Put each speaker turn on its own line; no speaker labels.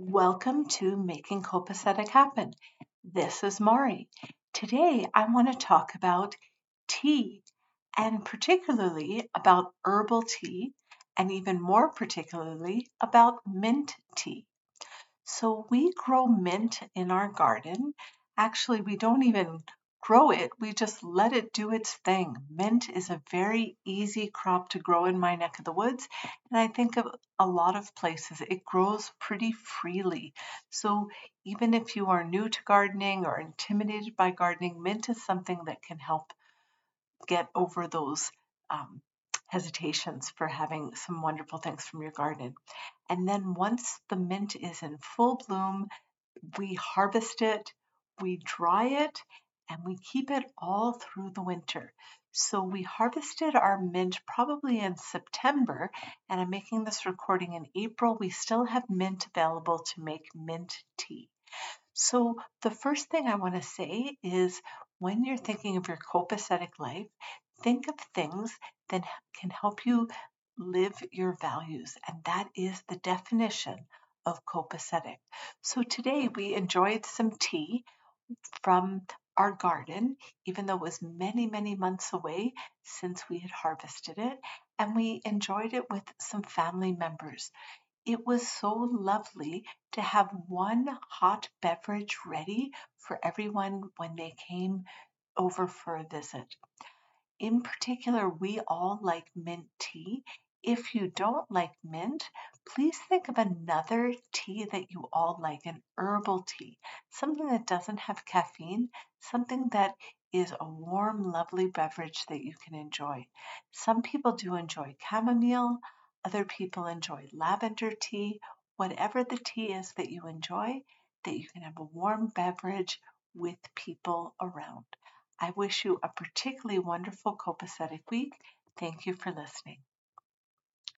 Welcome to Making Copacetic Happen. This is Mari. Today I want to talk about tea and particularly about herbal tea and even more particularly about mint tea. So we grow mint in our garden. Actually, we don't even grow it, we just let it do its thing. Mint is a very easy crop to grow in my neck of the woods, and I think of a lot of places it grows pretty freely. So even if you are new to gardening or intimidated by gardening, mint is something that can help get over those um, hesitations for having some wonderful things from your garden. And then once the mint is in full bloom, we harvest it, we dry it, and we keep it all through the winter. So we harvested our mint probably in September, and I'm making this recording in April. We still have mint available to make mint tea. So the first thing I want to say is when you're thinking of your copacetic life, think of things that can help you live your values, and that is the definition of copacetic. So today we enjoyed some tea from our garden, even though it was many, many months away since we had harvested it, and we enjoyed it with some family members. It was so lovely to have one hot beverage ready for everyone when they came over for a visit. In particular, we all like mint tea, if you don't like mint, please think of another tea that you all like, an herbal tea, something that doesn't have caffeine, something that is a warm, lovely beverage that you can enjoy. Some people do enjoy chamomile, other people enjoy lavender tea, whatever the tea is that you enjoy, that you can have a warm beverage with people around. I wish you a particularly wonderful copacetic week. Thank you for listening.